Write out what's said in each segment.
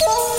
Oh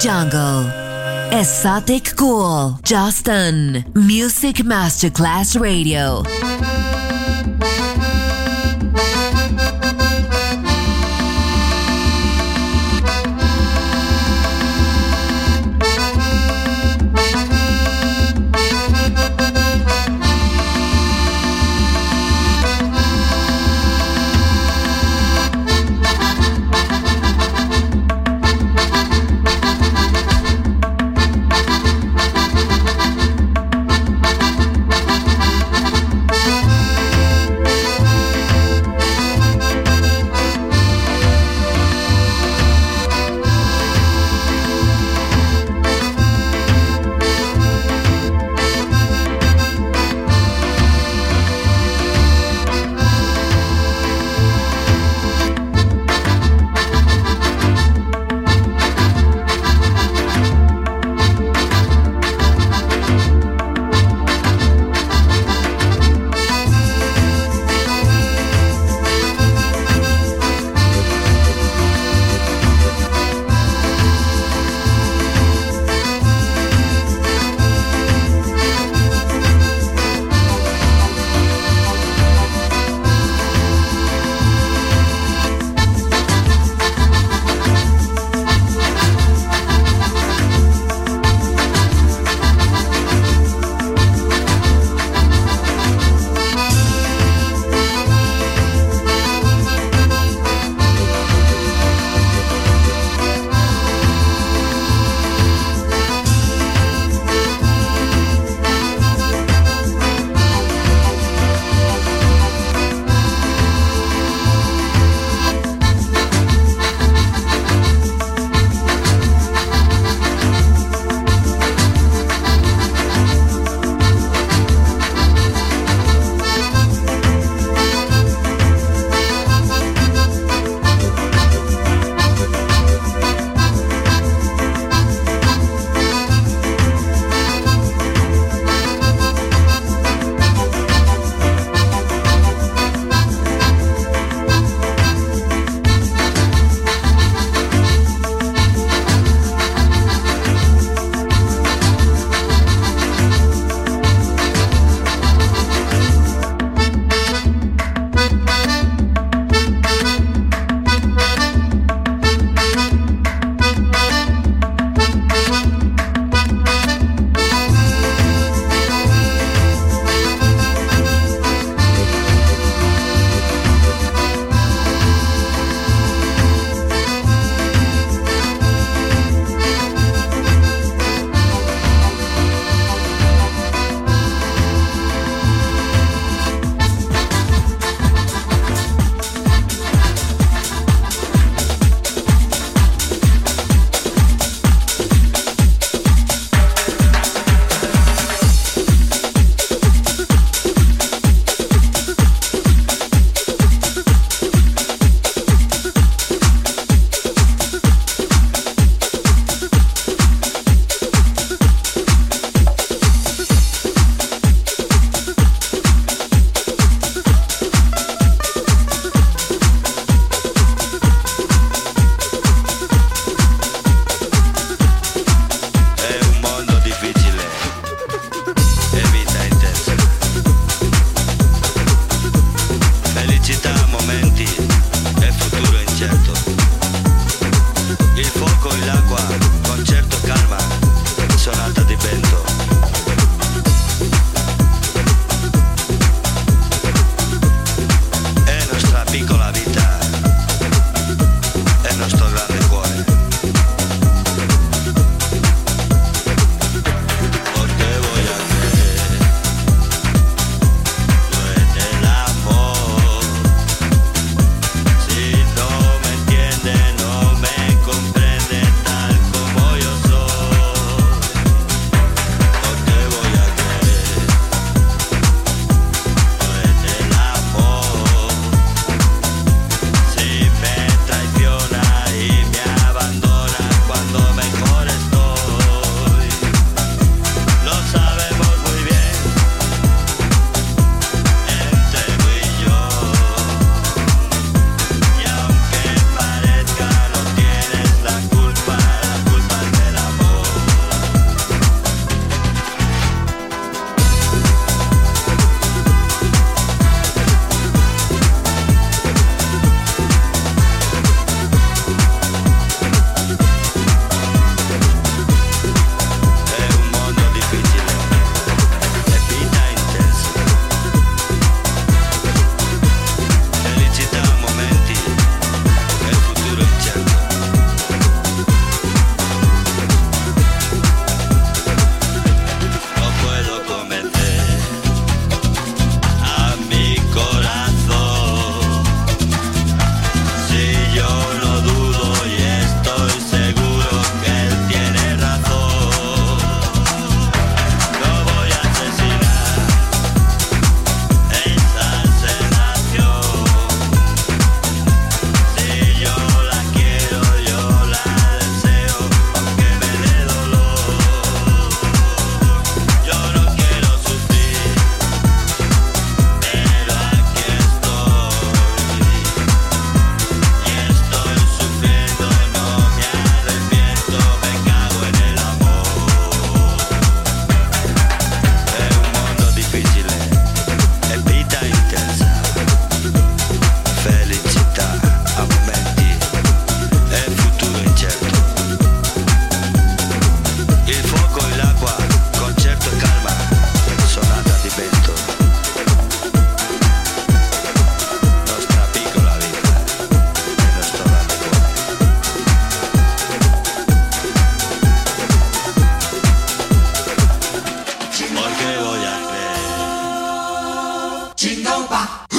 Jungle. Esoticool. Justin. Music Masterclass Radio. bomba.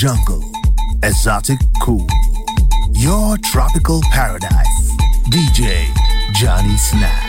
Jungle. Exotic Cool. Your tropical paradise. DJ Johnny Snack.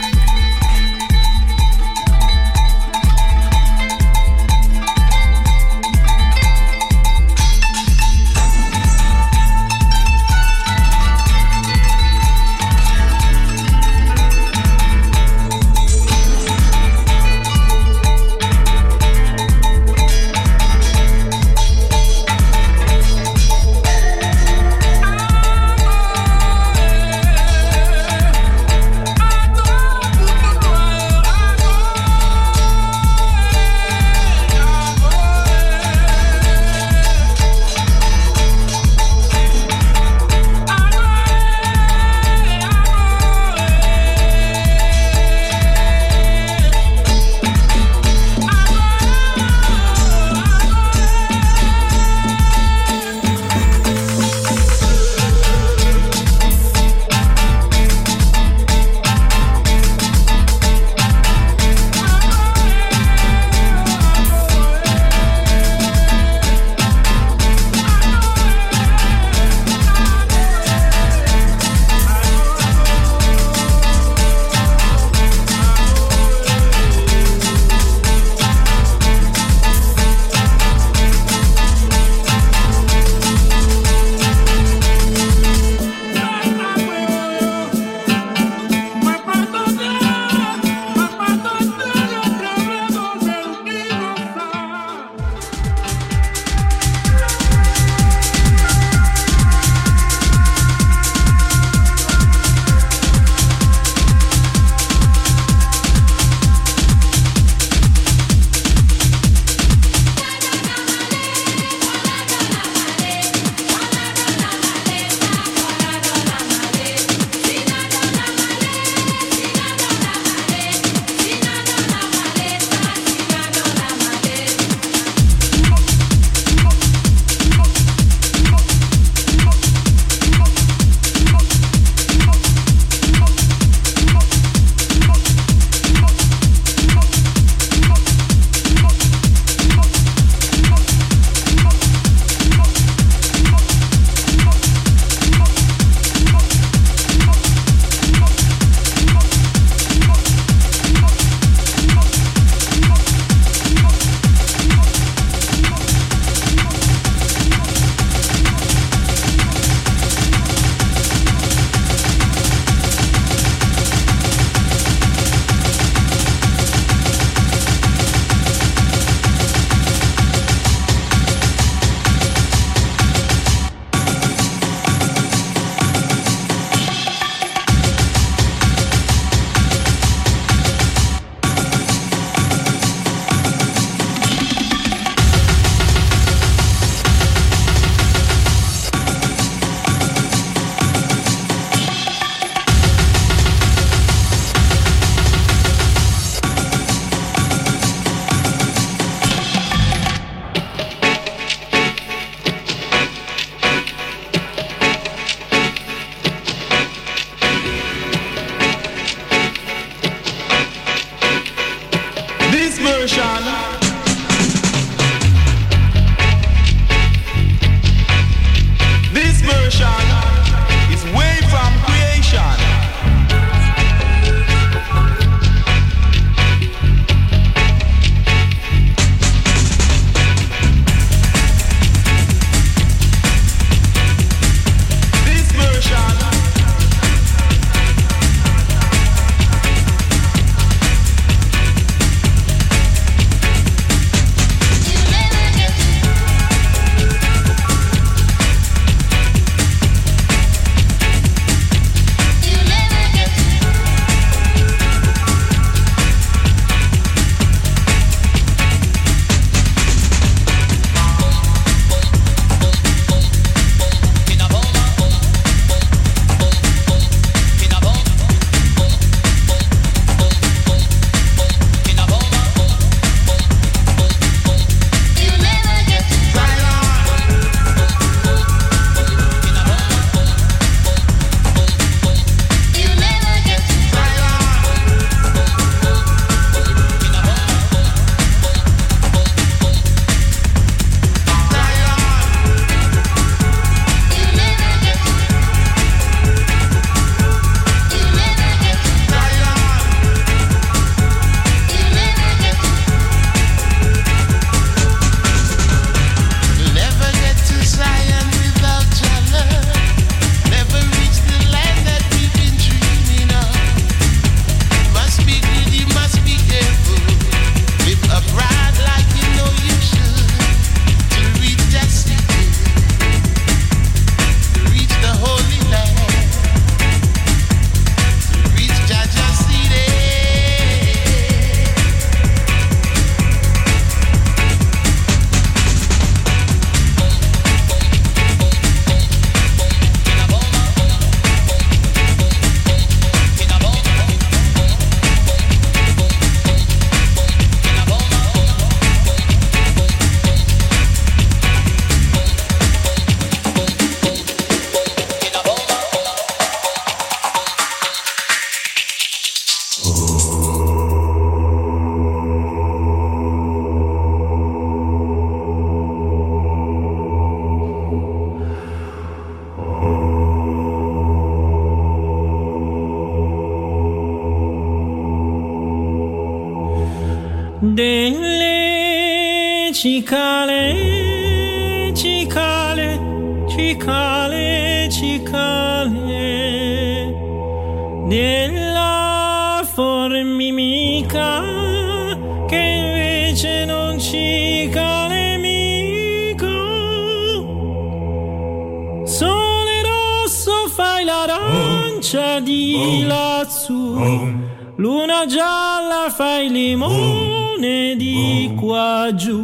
Luna gialla fai limone di qua giù,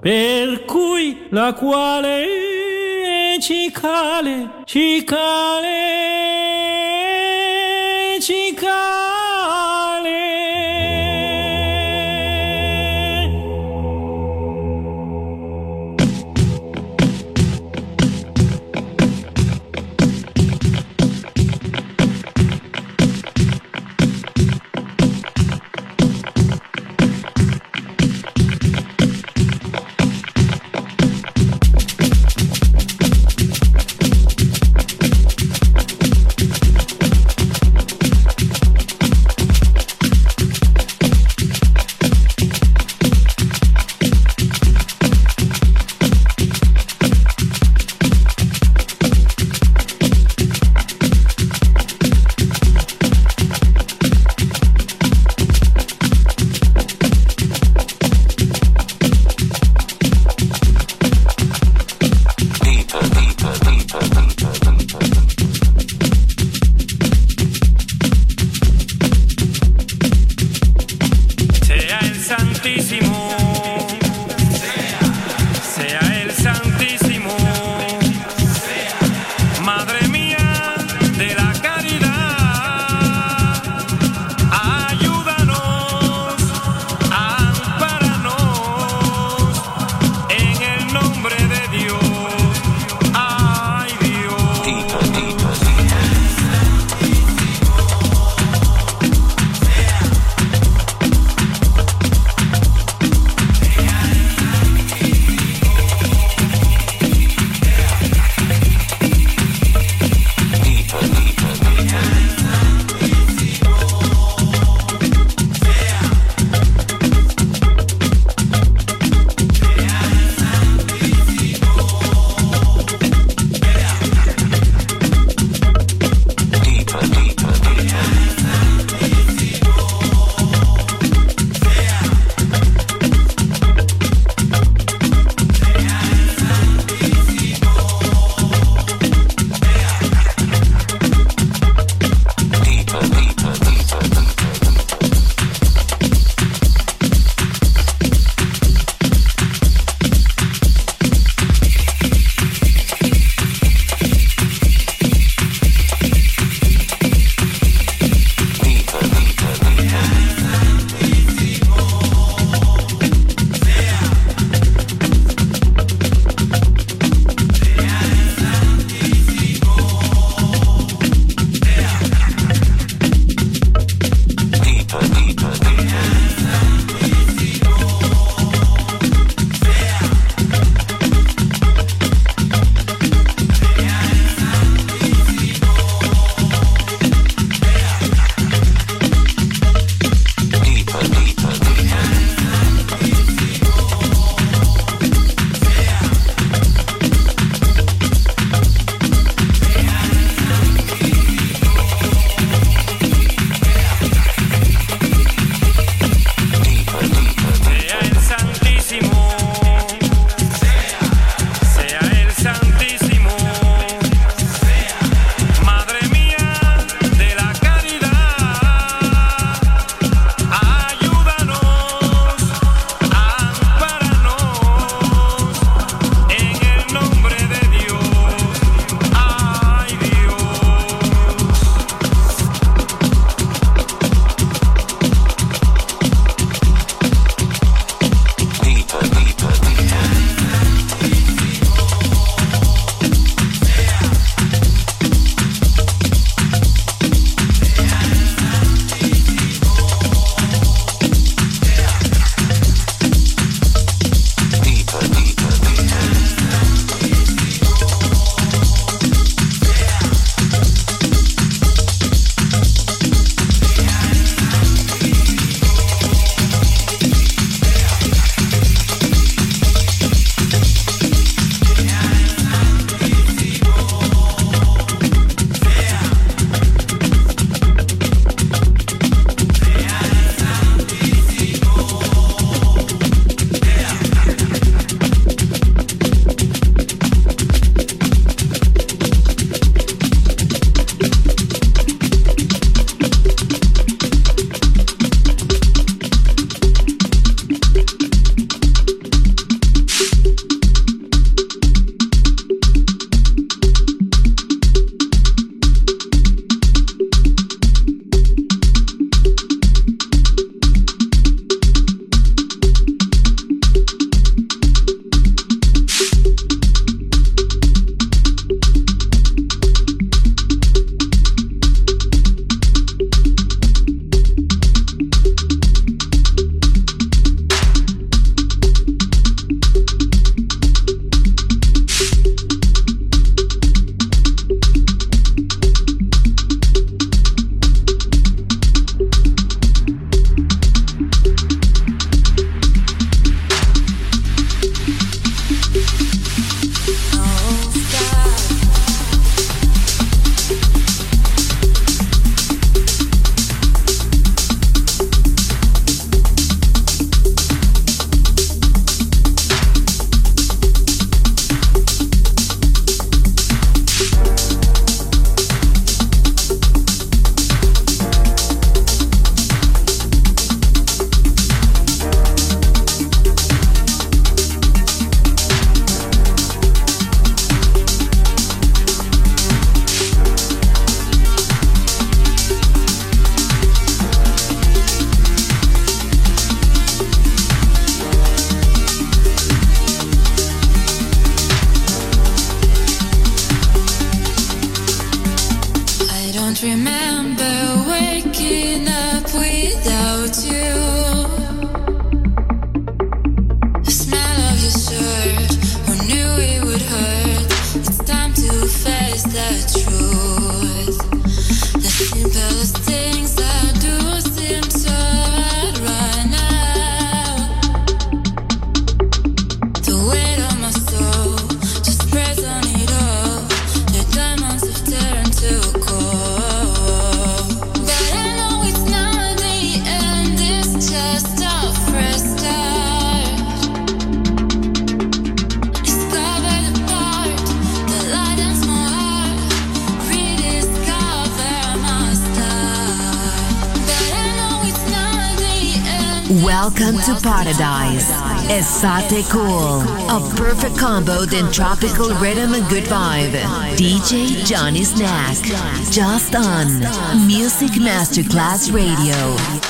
per cui la quale cicale, cicale, Welcome to Paradise. Esoticool. A perfect combo in tropical rhythm and good vibe. DJ Johnny Snack. Just on Music Masterclass Radio.